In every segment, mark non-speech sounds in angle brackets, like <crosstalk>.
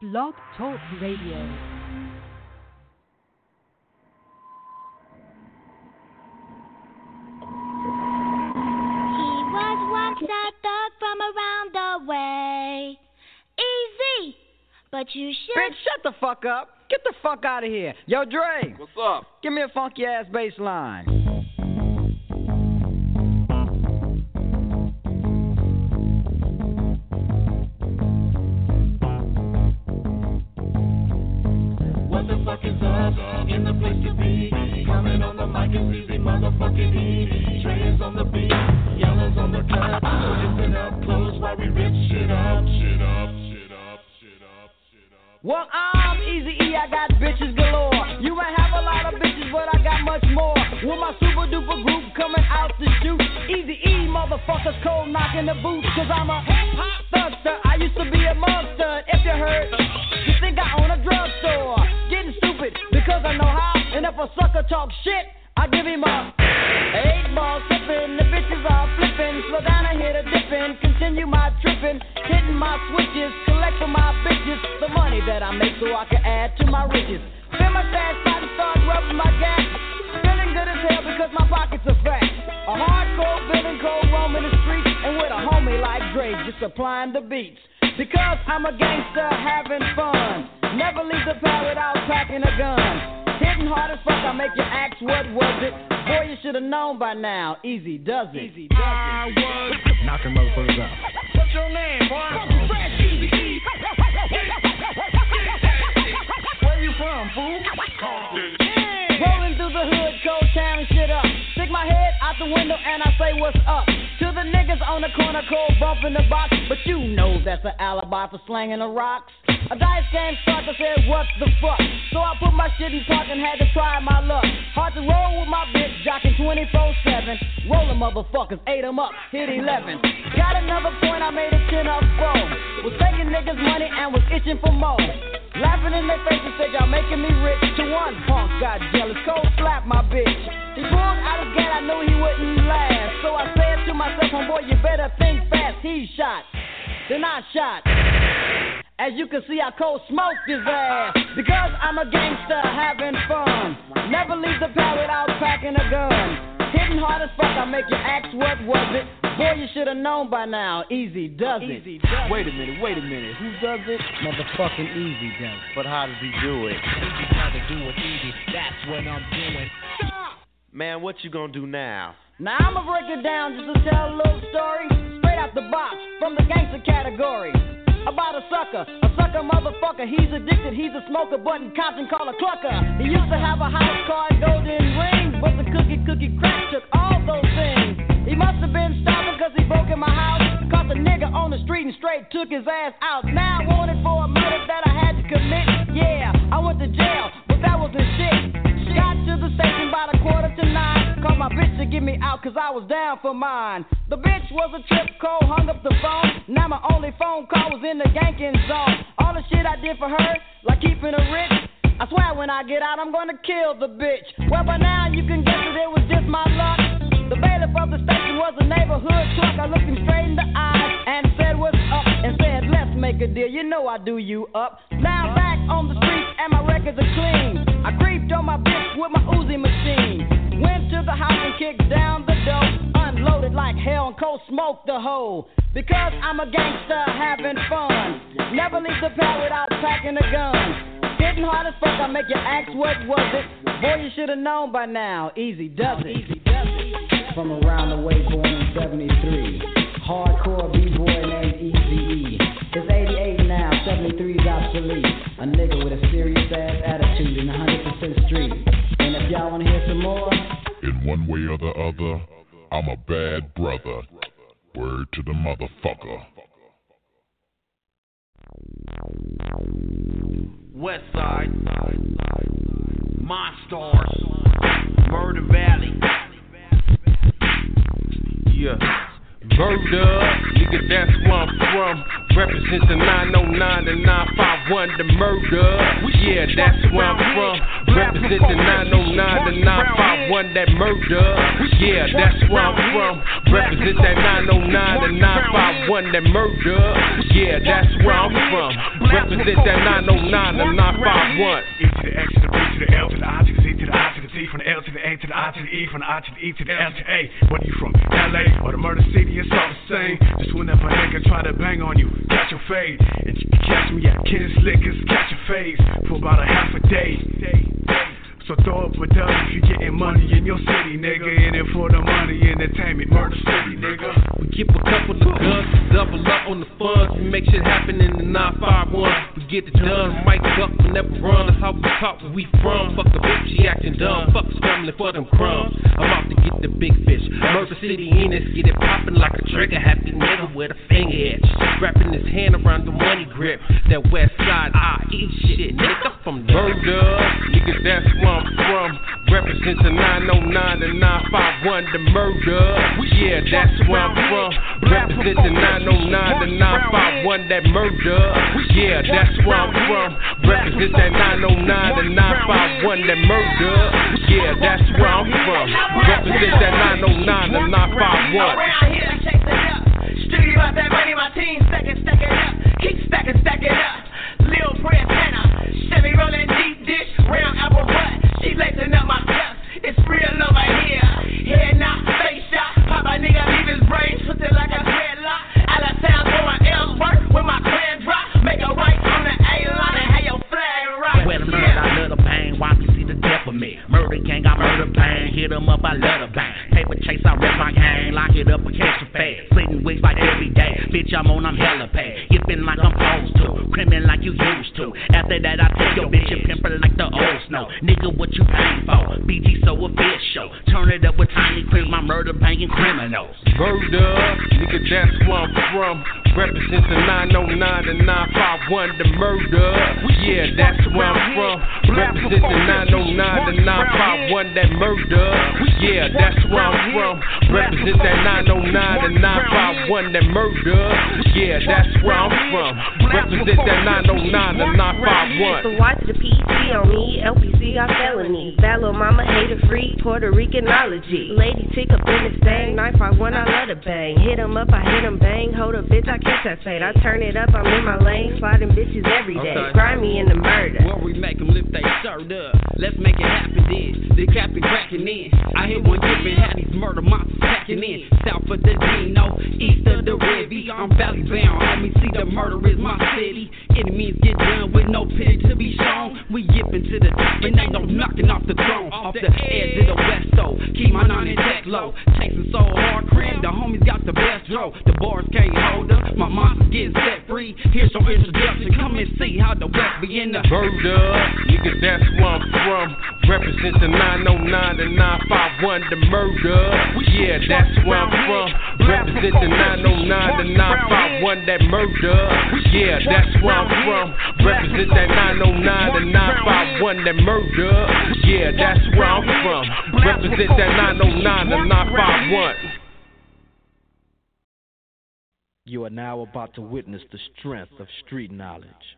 Blog Talk Radio. He was once a thug from around the way. Easy, but you should. Bitch, shut the fuck up. Get the fuck out of here. Yo, Dre. What's up? Give me a funky ass bass line. Easy, motherfucking E. Dre on the beat, Yella's on the. So listen up close while we rip shit up, shit up, shit up, shit up, shit up. Well, I'm Easy E, I got bitches galore. You might have a lot of bitches, but I got much more. With my super duper group coming out to shoot. Easy E, motherfuckers cold knocking the boots. Cause I'm a hip hop thugster. I used to be a monster. If you heard, you think I own a drugstore. Getting stupid because I know how. And if a sucker talk shit, I give him a eight ball. The bitches flipping. Slow down and hit a. Continue my my switches. Collect for my bitches. The money that I make so I can add to my riches. My start my good as hell because my pockets are fat. A hardcore roaming the streets. And with a homie like Dre just the beats. Because I'm a gangster having fun. Never leave the pad without packing a gun. Hitting hard as fuck, I make you ask what was it. Boy, you should have known by now. Easy does it. Easy does it. I was knocking motherfuckers out. What's your name, boy? Fresh Easy Where you from, fool? Rolling through the hood, cold tearing shit up. Stick my head out the window and I say what's up. To the niggas on the corner, cold bumping the box. But you know that's an alibi for slanging the rocks. A dice game starts, I said, what the fuck? So I put my shit in park and had to try my luck. Hard to roll with my bitch, jocking 24-7. Rolling motherfuckers, ate 'em up, hit 11. Got another point, I made a 10 up four. Was taking niggas' money and was itching for more. Laughing in their faces, said y'all making me rich. To one punk got jealous, cold slap my bitch. He pulled out his gun, I knew he wouldn't last. So I said to myself, homeboy, you better think fast. He shot, then I shot. As you can see, I cold smoked his ass. Because I'm a gangster having fun. Never leave the pad without packing a gun. Hitting hard as fuck, I make you ask what was it. Boy, you should have known by now. Easy does it. Easy does Wait a minute, wait a minute. Who does it? Motherfucking easy does it. But how does he do it? Easy brother, do it easy. That's what I'm doing. Stop! Man, what you gonna do now? Now I'ma break it down just to tell a little story straight out the box from the gangster category. About a sucker, a sucker motherfucker. He's addicted, he's a smoker, button cops and call a clucker. He used to have a house car, golden ring, but the cookie cookie crack took all those things. He must have been stopping cause he broke in my house. Caught the nigga on the street and straight took his ass out. Now wanted for a murder that I had to commit. Yeah, I went to jail, that shit. Got to the station by the quarter to nine. Called my bitch to get me out cause I was down for mine. The bitch was a trip cold, hung up the phone. Now my only phone call was in the ganking zone. All the shit I did for her, like keeping her rich. I swear when I get out, I'm gonna kill the bitch. Well, by now you can guess that it was just my luck. The bailiff of the station was a neighborhood truck. I looked him straight in the eyes and said, What's up? And said, Let's make a deal. You know I do you up. Now back on the streets and my records are clean. I creeped on my bitch with my Uzi machine. Went to the house and kicked down the door. Unloaded like hell and cold smoked the hole. Because I'm a gangster having fun. Never leave the pad without packing a gun. Getting hard as fuck, I make you ask what was it. Boy, you should have known by now. Easy does it. Easy does it. From around the way, born in 73. Hardcore B-boy named Easy E. It's 88 now, 73's obsolete. A nigga with a serious ass attitude in 100% street. And if y'all wanna hear some more, In one way or the other, I'm a bad brother. Word to the motherfucker. West Side, Monstars, Murder Valley. Yeah. Murder, nigga, that's where I'm from. Represent the 909 and 951, the murder. Yeah, that's where I'm from. Represent the 909 and 951, that murder. Yeah, that's where I'm from. Represent that 909 and 951, that murder. Yeah, that's where I'm from. Represent that 909 and 951. E to the X to the B to the L to the I to the From the L to the A to the I to the E from the I to the E to the L to the A. Whether you from LA or the murder city, it's all the same. Just whenever a nigga try to bang on you, catch your fade. And you catch me at Kid Slickers, catch your phase for about a half a day. So throw up a dub if you getting money in your city, nigga. In it for the money, entertainment, murder city, nigga. We keep a couple of guns, double up on the funds. We make shit happen in the 951. We get it done, mic up, we never run. That's how we talk where we from. Fuck the bitch, she acting dumb. Fuck scrambling for them crumbs. I'm out to get the big fish. Murder City in this, get it poppin' like a with a finger itch. Wrapping his hand around the money grip. That west side, I eat shit, nigga from the murder. Nigga, that's where I'm from. Represent the 909 and 951, the murder. Yeah, that's where I'm from. Represent the 909 and 951, that murder. Yeah, that's where I'm from. Represent that 909 and 951, that murder. Yeah, that's where I'm from. Represent that 909 and 951. That money, my team stacking, stacking up. Keep stacking, stacking up. Lil Prantana, Chevy rolling deep dish, round apple butt. She lacing up my Oh that murder. Yeah, that's where I'm from. Represent that 909 and 951, that murder. Yeah, that's where I'm from. Represent that 909 and 951. So watch the On me, LPC got felonies. Little mama hater free, Puerto Ricanology. Lady Tic up in this thing, 951, I want, I let her bang. Hit 'em up, I hit 'em bang. Hold up, bitch, I catch that fade. I turn it up, I'm in my lane, sliding bitches every day. Okay. Grimy in the murder. Where we make 'em lift they shirt up. Let's make it happen then. The cap captain cracking in. I hit one dip and had these murder monsters packing in. South of the Dino, east of the Rivy. I'm valley bound, homie. See the murder is my city. Enemies get done with no pity to be shown. We yipping to the and ain't no knocking off the throne. Off the edge of the west, so keep my nine intact low. Chasing so hard, crib. The homies got the best draw. The bars can't hold up. My monsters getting set free. Here's some introduction. Come and see how the west be in oh the Murder, nigga, that's where I'm from. Represent the 909 and 951, the murder. Yeah, that's where I'm from. Represent the 909 and 951, that murder. Yeah, that's where I'm from. Represent that 909 and 951, that murder. Yeah, that's where I'm from. Represent that 909 and 951. You are now about to witness the strength of street knowledge.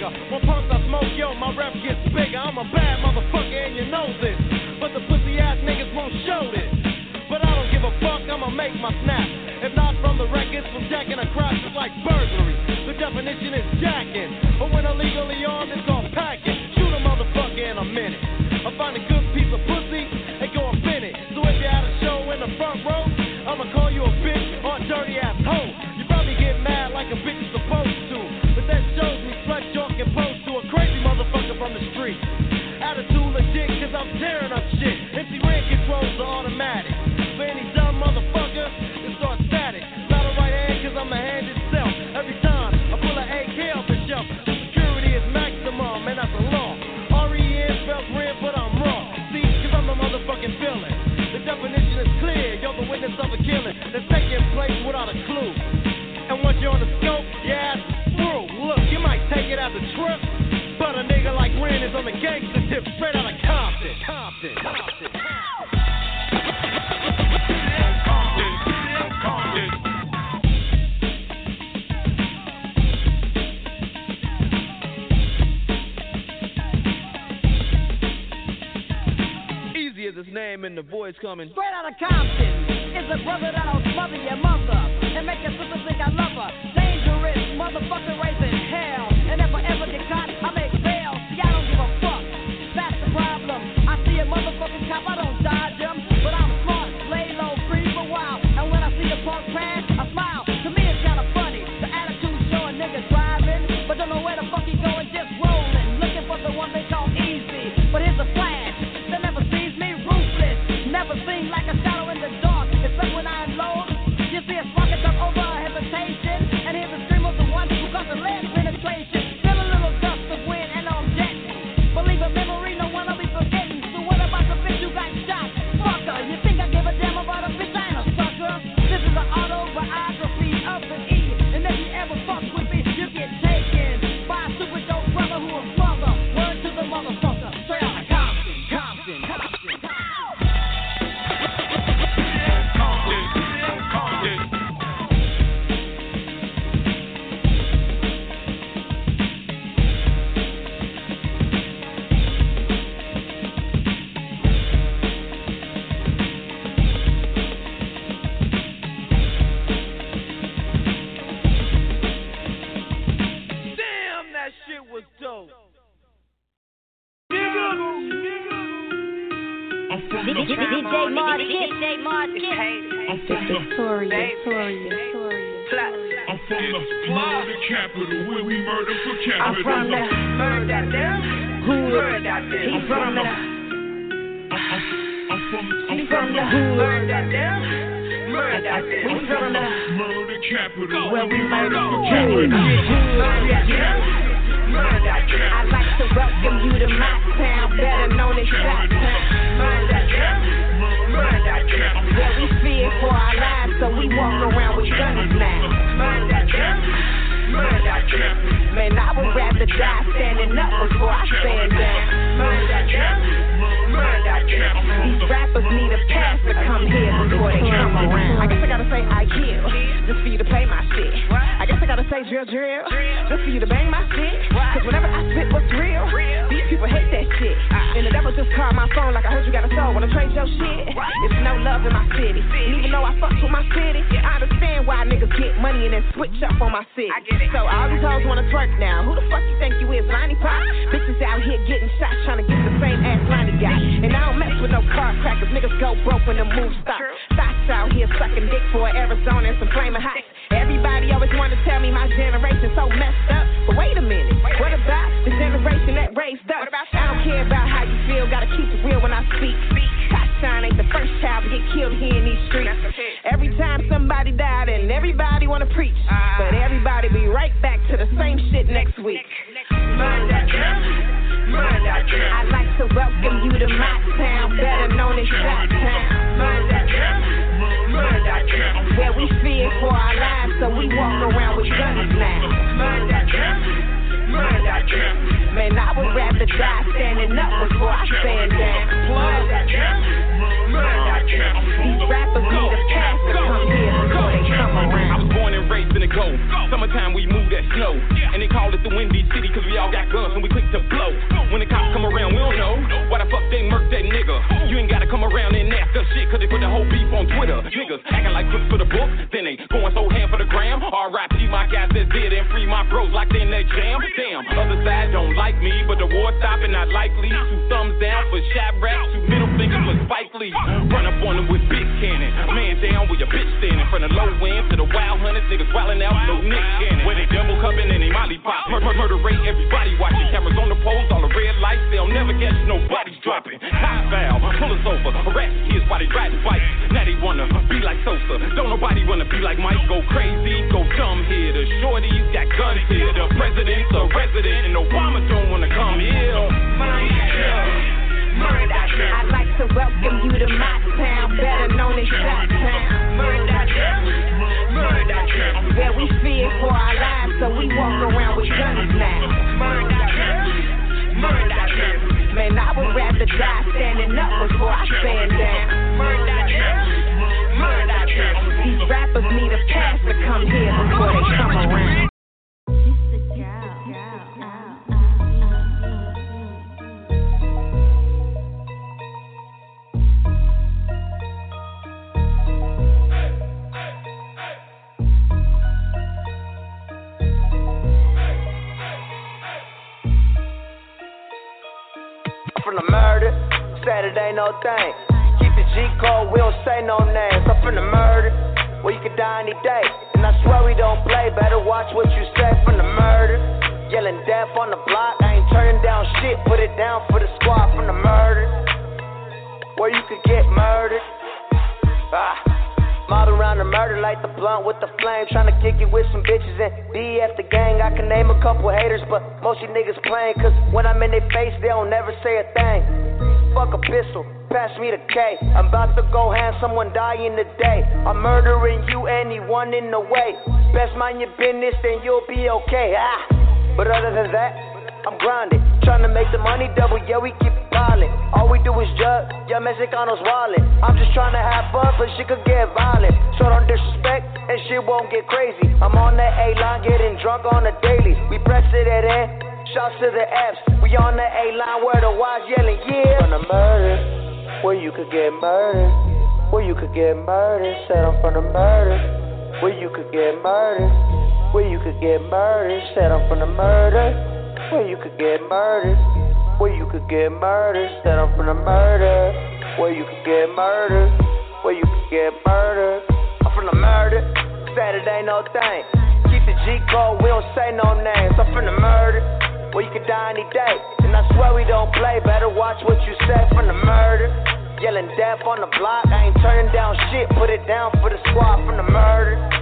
Nigga. When punks I smoke, yo, my rep gets bigger. I'm a bad motherfucker and you know this. But the pussy ass niggas won't show this. But I don't give a fuck, I'ma make my snap. If not from the records, from jacking across, it's like burglary. The definition is jacking. But when illegally armed, it's called packing. Shoot a motherfucker in a minute. I find a good piece of pussy and go and fin it. So if you had a show in the front row, I'ma call you a bitch or a dirty ass tearing up shit. MC Ren controls the automatic. For any dumb motherfucker, it starts static. Not a right hand, cause I'm a hand itself. Every time I pull an AK off the shelf, the security is maximum, and that's a law. R-E-N spells red, but I'm raw. See, cause I'm the motherfucking villain. The definition is clear, you're the witness of a killing that's taking place without a clue. And once you're on the scope, ass through. Look, you might take it as a trip, but a nigga like Ren is on the gangster tip straight out of Compton. Compton. Compton. Easy as his name and the voice coming. Straight out of Compton. It's a brother that'll smother your mother and DJ Mark, DJ Mark, Victoria, Victoria, I'm from the murder capital where we murder for capital. I'm from the murder hood. He's from the I'm from He's from the hood. We from the murder capital Where we murder for for capital. I'd like to welcome you to my town, better known as Shot Town. Where we fear for our lives, so we walk around with guns now. Man, I would rather die standing up before I stand down. These rappers need a pass to come here before they come around. I guess I gotta say I kill, just for you to pay my shit. I guess I gotta say drill drill, just for you to bang my shit. Cause whenever I spit what's real, these people hate that shit. And the devil just called my phone like I heard you got a soul. Wanna trade your shit? It's no love in my city. And even though I fuck with my city, I understand why niggas get money and then switch up on my city. So all these hoes wanna twerk now. Who the fuck you think you is, Lonnie Pop? Bitches out here getting shots trying to get the same ass Lonnie got. And I don't mess with no car crackers. Niggas go broke when the move stop. Thoughts out here sucking dick for Arizona and some flaming hot. Everybody always wanna tell me my generation so messed up. But wait a minute, what about the generation that raised us? I don't care about how you feel, gotta keep it real when I speak. Shine ain't the first child to get killed here in these streets. Every time somebody died and everybody wanna preach, but everybody be right back to the same shit next week. Mind I'd like to welcome you to my town, better known as Shot Town. Where we fear for our lives, so we walk around with guns now. Man, I would rather die standing up before I stand down. These rappers need a pass to come here I was born and raised in the gold. Summertime we move that snow. And they call it the Windy City cause we all got guns and we quick to blow. When the cops come around, we don't know why the fuck they murk that nigga. You ain't gotta come around and ask us shit cause they put the whole beef on Twitter. Niggas acting like crooks for the book, then they going so hand for the gram. R.I.P. my guys that's dead and free my bros locked in that jam. Damn, other side don't like me, but the war stopping not likely. Two thumbs down for shot rap, two middle fingers for Spike Lee. Run up on them with big cannon. Man down with your bitch standing from the low end to the wild hunters. Niggas wildin' out, no Nick Cannon. Where they double cupping and they molly pop. Murder, murder rate, everybody watching. Cameras on the poles, all the red lights. They'll never catch nobody's dropping. High valve, pull us over. Harass kids while they riding bikes. Now they wanna be like Sosa. Don't nobody wanna be like Mike. Go crazy, go dumb here. The shorties got guns here. The president's a resident and Obama don't wanna come here. I'd like to welcome you to my walk around with guns now. Murder, Man, I would rather die standing up before I stand down. These rappers need a pass to come here before they come around. No thing. Keep the G code, we don't say no names. I'm from the murder. Well, you could die any day. And I swear we don't play. Better watch what you say from the murder. Yelling death on the block. I ain't turning down shit. Put it down for the squad from the murder. Where you could get murdered. Ah. Mob around the murder, like the blunt with the flame. Tryna kick it with some bitches and DF the gang. I can name a couple haters, but most you niggas playing. Cause when I'm in their face, they don't never say a thing. Fuck a pistol, pass me the K. I'm about to go hand someone dying today. I'm murdering you, anyone in the way. Best mind your business, then you'll be okay. Ah. But other than that, I'm grinding. Trying to make the money double, yeah, we keep piling. All we do is jug, yeah, Mexicanos wallet. I'm just trying to have fun, but shit could get violent. So don't disrespect, and shit won't get crazy. I'm on that A line, getting drunk on the daily. We press it at in, shouts to the F's. We on the A line where the Y's yelling, yeah. The murder, where you could get murdered. Where you could get murdered, said I'm from the murder. Where you could get murdered. Where you could get murdered, said I'm from the murder. Where you could get murdered. Where you could get murdered. Said I'm from the murder. Where you could get murdered. Where you could get murdered. I'm from the murder. Saturday, no thing. Keep the G code, we don't say no names. I'm from the murder. Where you could die any day. And I swear we don't play. Better watch what you say from the murder. Yelling death on the block. I ain't turning down shit. Put it down for the squad from the murder.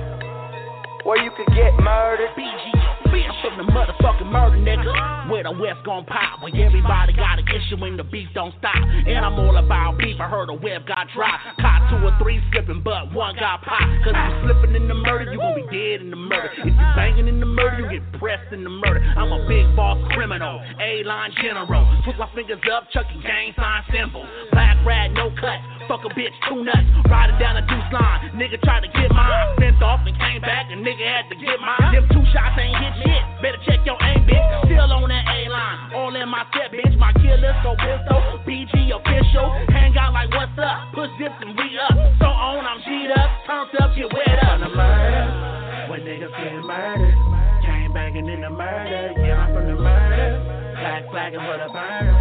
Where you could get murdered. I'm from the motherfucking murder, nigga. Where the West gon' pop when everybody got an issue and the beef don't stop. And I'm all about beef. I heard a web got dropped. Caught two or three slipping, but one got popped. Cause if you slipping in the murder, you gon' be dead in the murder. If you banging in the murder, you get pressed in the murder. I'm a big boss criminal, A line general. Put my fingers up, chucking gang sign symbol. Black rat, no cut. Fuck a bitch, two nuts. Riding down a deuce line. Nigga tried to get mine. Sent off and came back, and nigga had to get mine. Them two shots ain't hit shit. Better check your aim, bitch. Still on that A line. All in my set, bitch. My killer, so pistol. BG official. Hang out like what's up. Push this and we up. So on, I'm G'd up. Turned up, get wet up. From the murder. When niggas get murdered. Came banging in the murder. Yeah, I'm from the murder. Black flagging for the burner.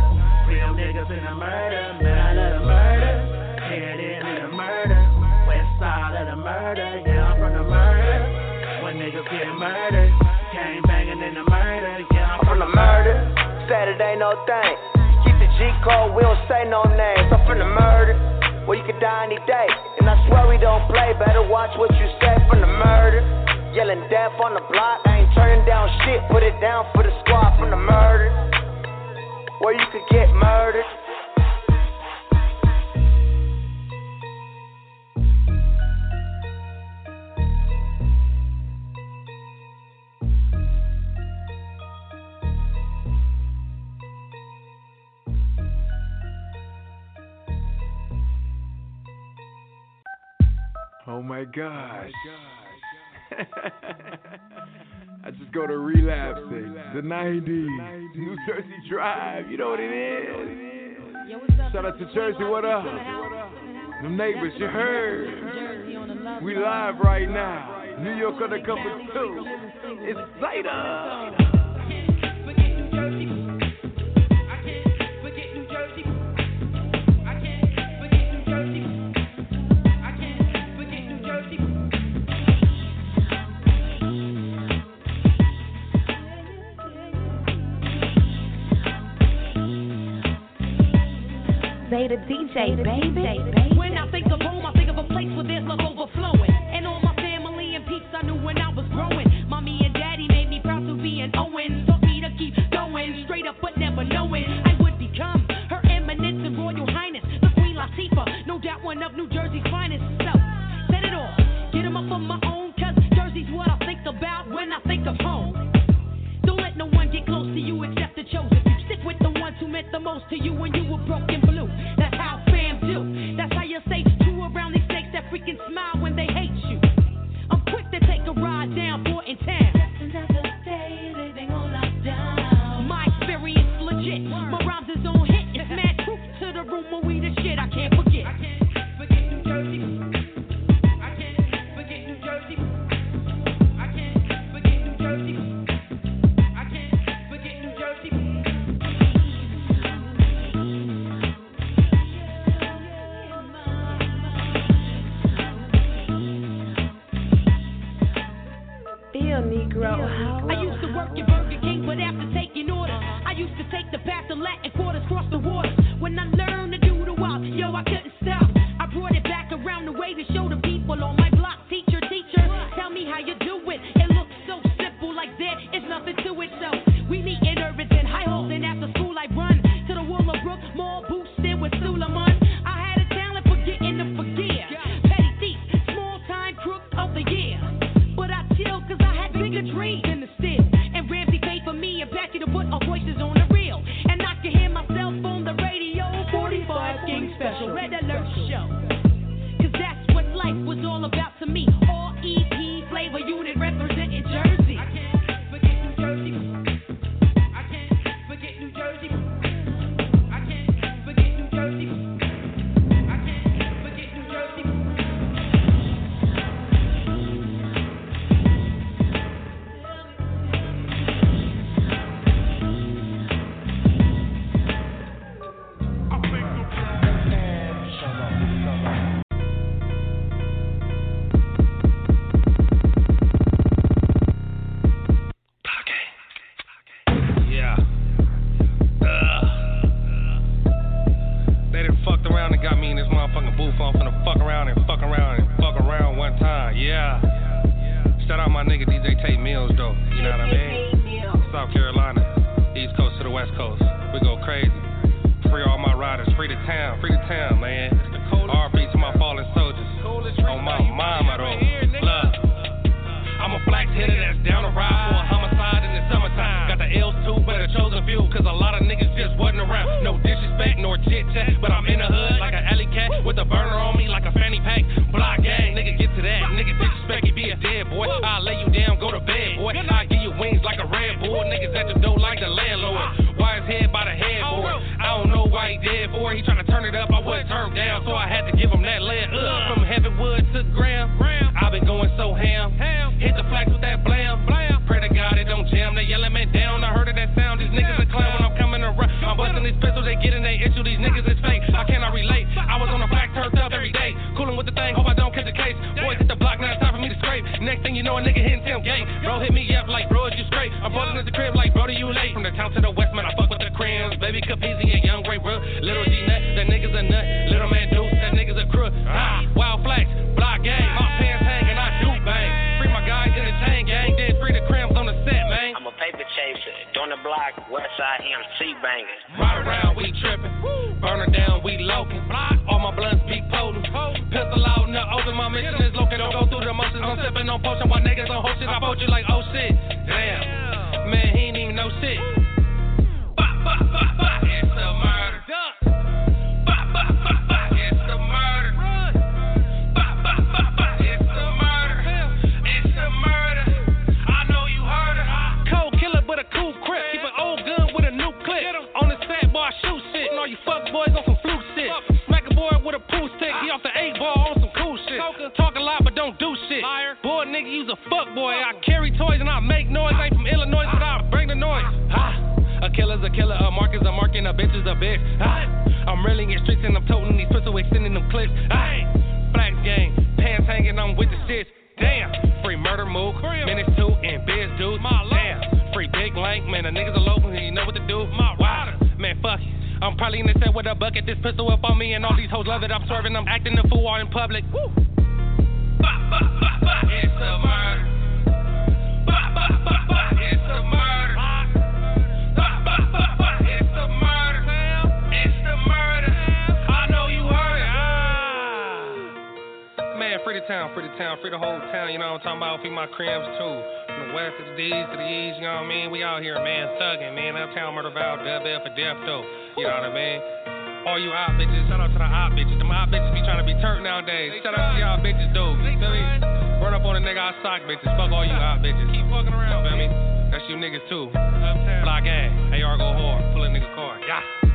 Real niggas in the murder. Man, I love the murder. Head in the murder. West side of the murder. Yeah, I'm from the murder. When niggas get murdered. Came banging in the murder. Yeah, I'm from the murder. Saturday, no thing. Keep the G code, we don't say no names. I'm from the murder. Well, you could die any day. And I swear we don't play. Better watch what you say from the murder. Yelling death on the block. I ain't turning down shit. Put it down for the squad from the murder. Where you could get murdered. Oh my gosh. Oh <laughs> I just go to relapsing. The 90s. New Jersey Drive. You know what it is. Shout out to Jersey. What up? The neighbors, you heard. We live right now. New York undercover too. It's later. The DJ, baby. When I think of home, I think of a place where there's love overflowing. And all my family and peeps I knew when I was growing. Mommy and daddy made me proud to be an Owen. Taught me to keep going, straight up but never knowing I would become her eminence and royal highness, the Queen Latifah. No doubt one of New Jersey's finest. So, set it off, get 'em up on my own, cause Jersey's what I think about when I think of home. Don't let no one get close to you except the chosen. Stick with the ones who meant the most to you when you were that smile when they hate you. I'm quick to take a ride down Borton Town. My experience legit. My rhymes is on hit. It's mad truth to the room when we the shit I can't forget. Feel I'm rolling at the crib like, bro, do you late? From the town to the west, man, I fuck with the crayons. Baby Capizzi and Young Ray, bro. Little G Nut, that nigga's a nut. Little man Deuce, that nigga's a crook. Ah, wild flex, block gang. My pants hanging, I do bang. Free my guys in the chain gang, then free the cramps on the set, man. I'm a paper chaser, doing the block, west side MC bangers. Ride around, we trippin'. Burn her down, we lokin'. All my blunts be potent. Pistol out in the open, my mission is located. Don't go through the motions. I'm sippin' on potion while niggas on whole shit. I poach you like, oh shit. a bitch is a bitch. I'm really in streets and I'm toting these pistols, extending them clips. Aye. Flax gang, pants hanging, I'm with the shits. Damn, free murder move, minutes two and biz dudes. Damn, free big lank, man, the niggas are local and you know what to do. My water, man, fuck it. I'm probably in the set with a bucket, this pistol up on me, and all these hoes love it. I'm serving, I'm acting the fool all in public. Woo. Town, free the the whole town. You know what I'm talking about? Free my crims too. From the west to the D's to the E's, you know what I mean? We out here, man, thugging, man. Uptown murder vow, dub F for death though. You know what I mean? All you out bitches, shout out to the out bitches. Them out bitches be trying to be turned nowadays. Shout out to y'all bitches, dude. You feel me? Run up on a nigga, I sock bitches. Fuck all you out bitches. Keep fucking around, feel me? That's you niggas too. Block gang. AR go hard. Pull a nigga car. Yeah.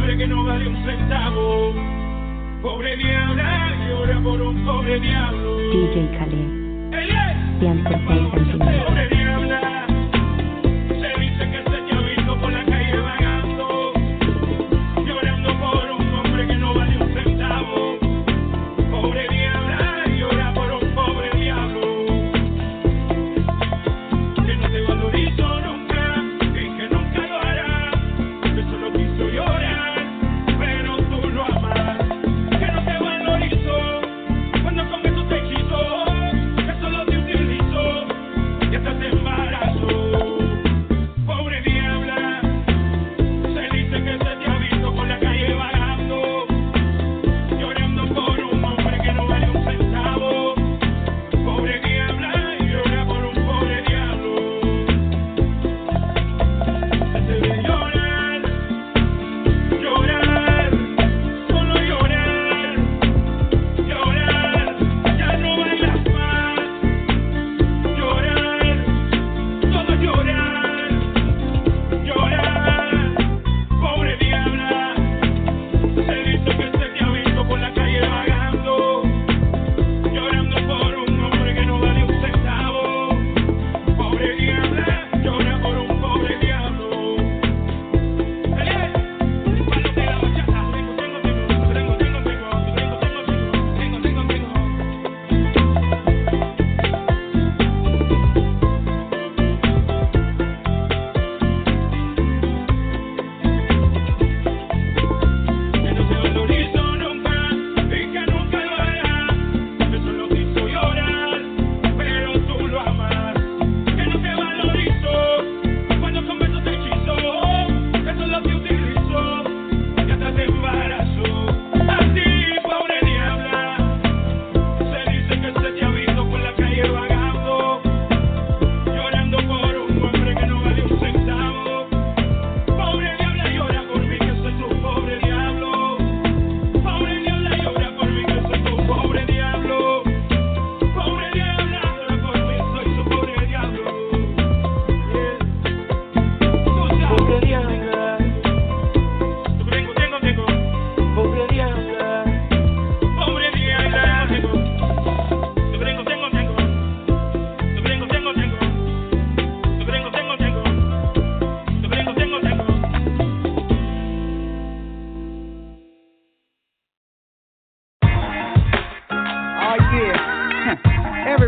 Hombre que no vale un centavo. Pobre diabla, llora por un pobre diablo. DJ Khaled. 106 centímetros. Pobre diabla,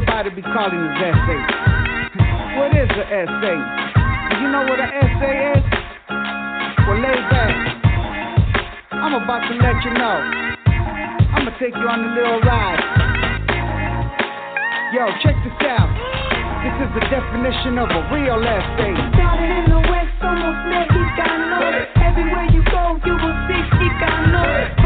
calling these eses. what is an ese? Do you know what an ese is? Well, lay back. I'm about to let you know. I'm gonna take you on a little ride. Yo, check this out. This is the definition of a real ese. Started in the west, almost mexicano. Everywhere you go, you will see Chicano.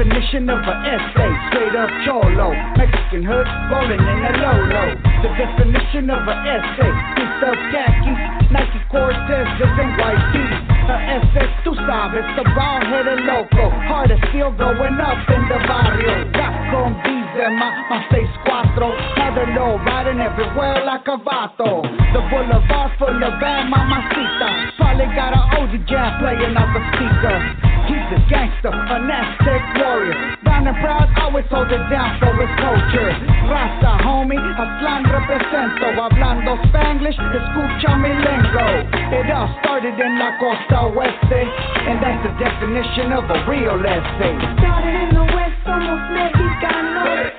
Definition of an ese, straight up cholo. Mexican hood, rolling in a low-low. The definition of an ese, pieced up khakis, Nike Cortezes and white tees. A SS, tú sabes, the bald-headed loco. Heart of steel going up in the barrio. Got con diesel, my, my face cuatro. Mother low, riding everywhere like a vato. The boulevard full of bad mamacita. Probably got an OG jam playing out the speaker. He's a gangster, an Aztec warrior. Down and proud, always hold it down for his culture. Raza, homie, Aztlán represento. Hablando Spanglish, escucha mi lingo. It all started in la costa oeste, and that's the definition of a real ese. Started in the west.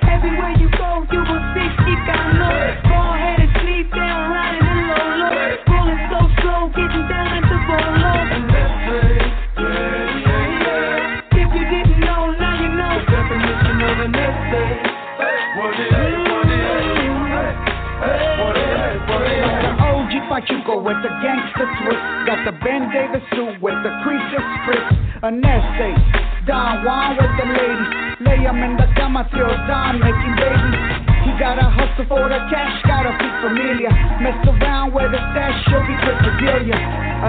Everywhere you go, you will see with the gangster twist. Got the Ben Davis suit with the creases spritz. An ese. Don Juan with the ladies. Lay 'em in the cama till dawn, making babies. He gotta hustle for the cash, gotta be familiar. Mess around with the stash, she'll be Quinceañera.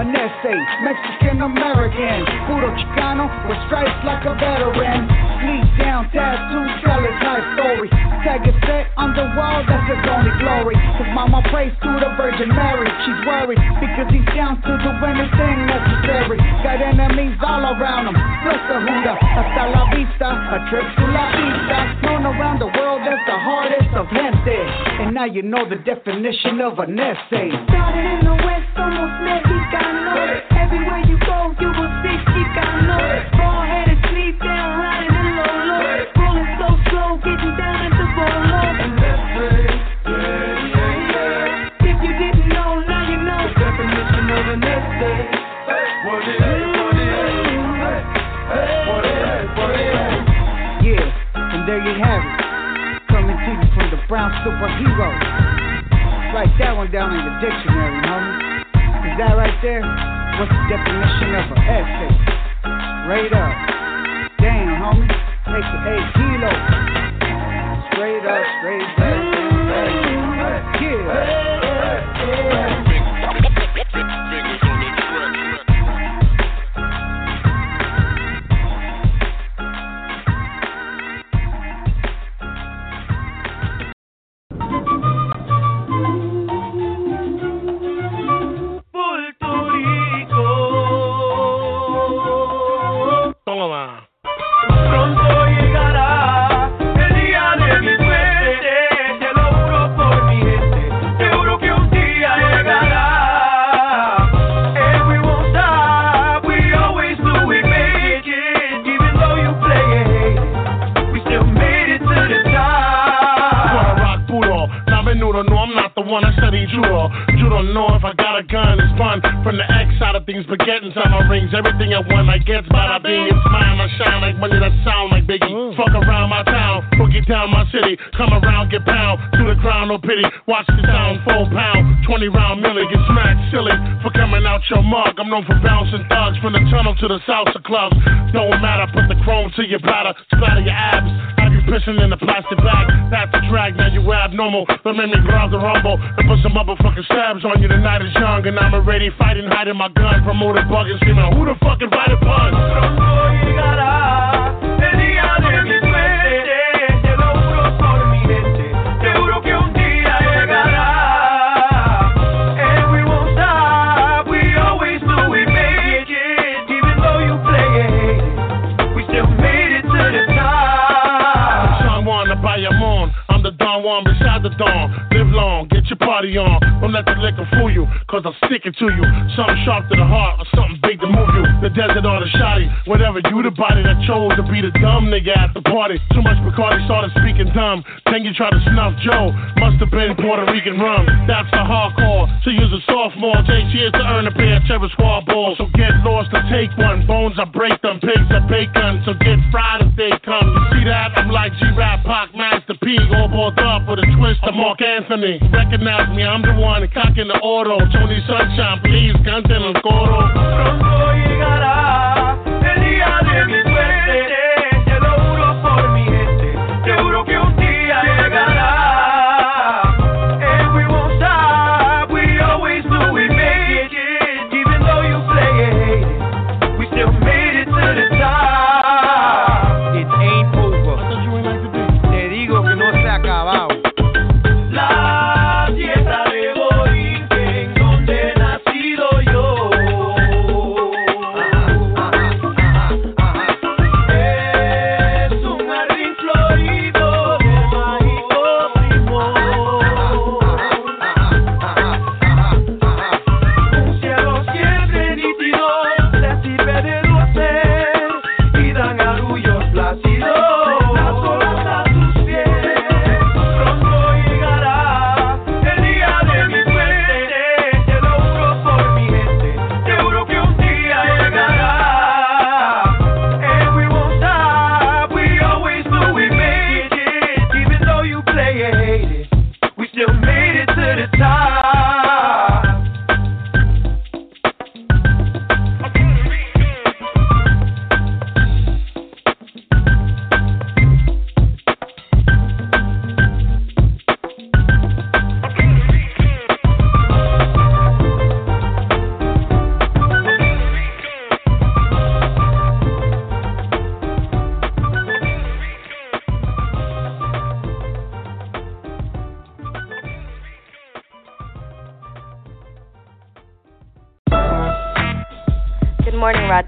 An ese, Mexican American, puro Chicano with stripes like a veteran. Sleep down, tattoo, tell his life story. Set on the wall, that's his only glory. His mama prays to the Virgin Mary. She's worried because he's down to do anything necessary. Got enemies all around him, plus the Huda. Hasta la vista, a trip to la vista. Known around the world as the hardest of gente. And now you know the definition of an ese. Started in the west, almost mexicano. Everywhere you go, you will see Chicano. Superhero. Write that one down in your dictionary, homie. Is that right there? What's the definition of an ese? Straight up. Biggie. Mm. Fuck around boogie down my city, come around, get pound, to the ground, no pity. Watch the sound, full pound, 20 round millie, get smacked silly for coming out your mug. I'm known for bouncing thugs from the tunnel to the salsa clubs. Don't matter, put the chrome to your bladder, splatter your abs, have you pissing in a plastic bag. That's the drag, now you abnormal. Don't make me grab the rumble and put some motherfucking stabs on you. The night is young and I'm already fighting, hiding my gun, promoting bugging, screaming, who the fuck invited suerte, the dawn. Live long, get your party on. Don't let the liquor fool you, cause I'm sticking to you. Something sharp to the heart, or something big to move you. The desert or the shoddy, whatever you the body that chose to be the dumb nigga at the party. Too much Bacardi started speaking dumb. Then you try to snuff Joe, must have been Puerto Rican rum. That's the hardcore. So use a sophomore, takes years to earn a pair of Terror Squad balls. So get lost to take one. Bones, I break them. Pigs are bacon, so get fried if they come. You see that? I'm like G-Rap, Pac, Master P, all bought up with a twist of Marc Anthony. Recognize knock me, I'm the one cocking the auto. Tony Sunshine, please, guns and I'm.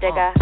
digger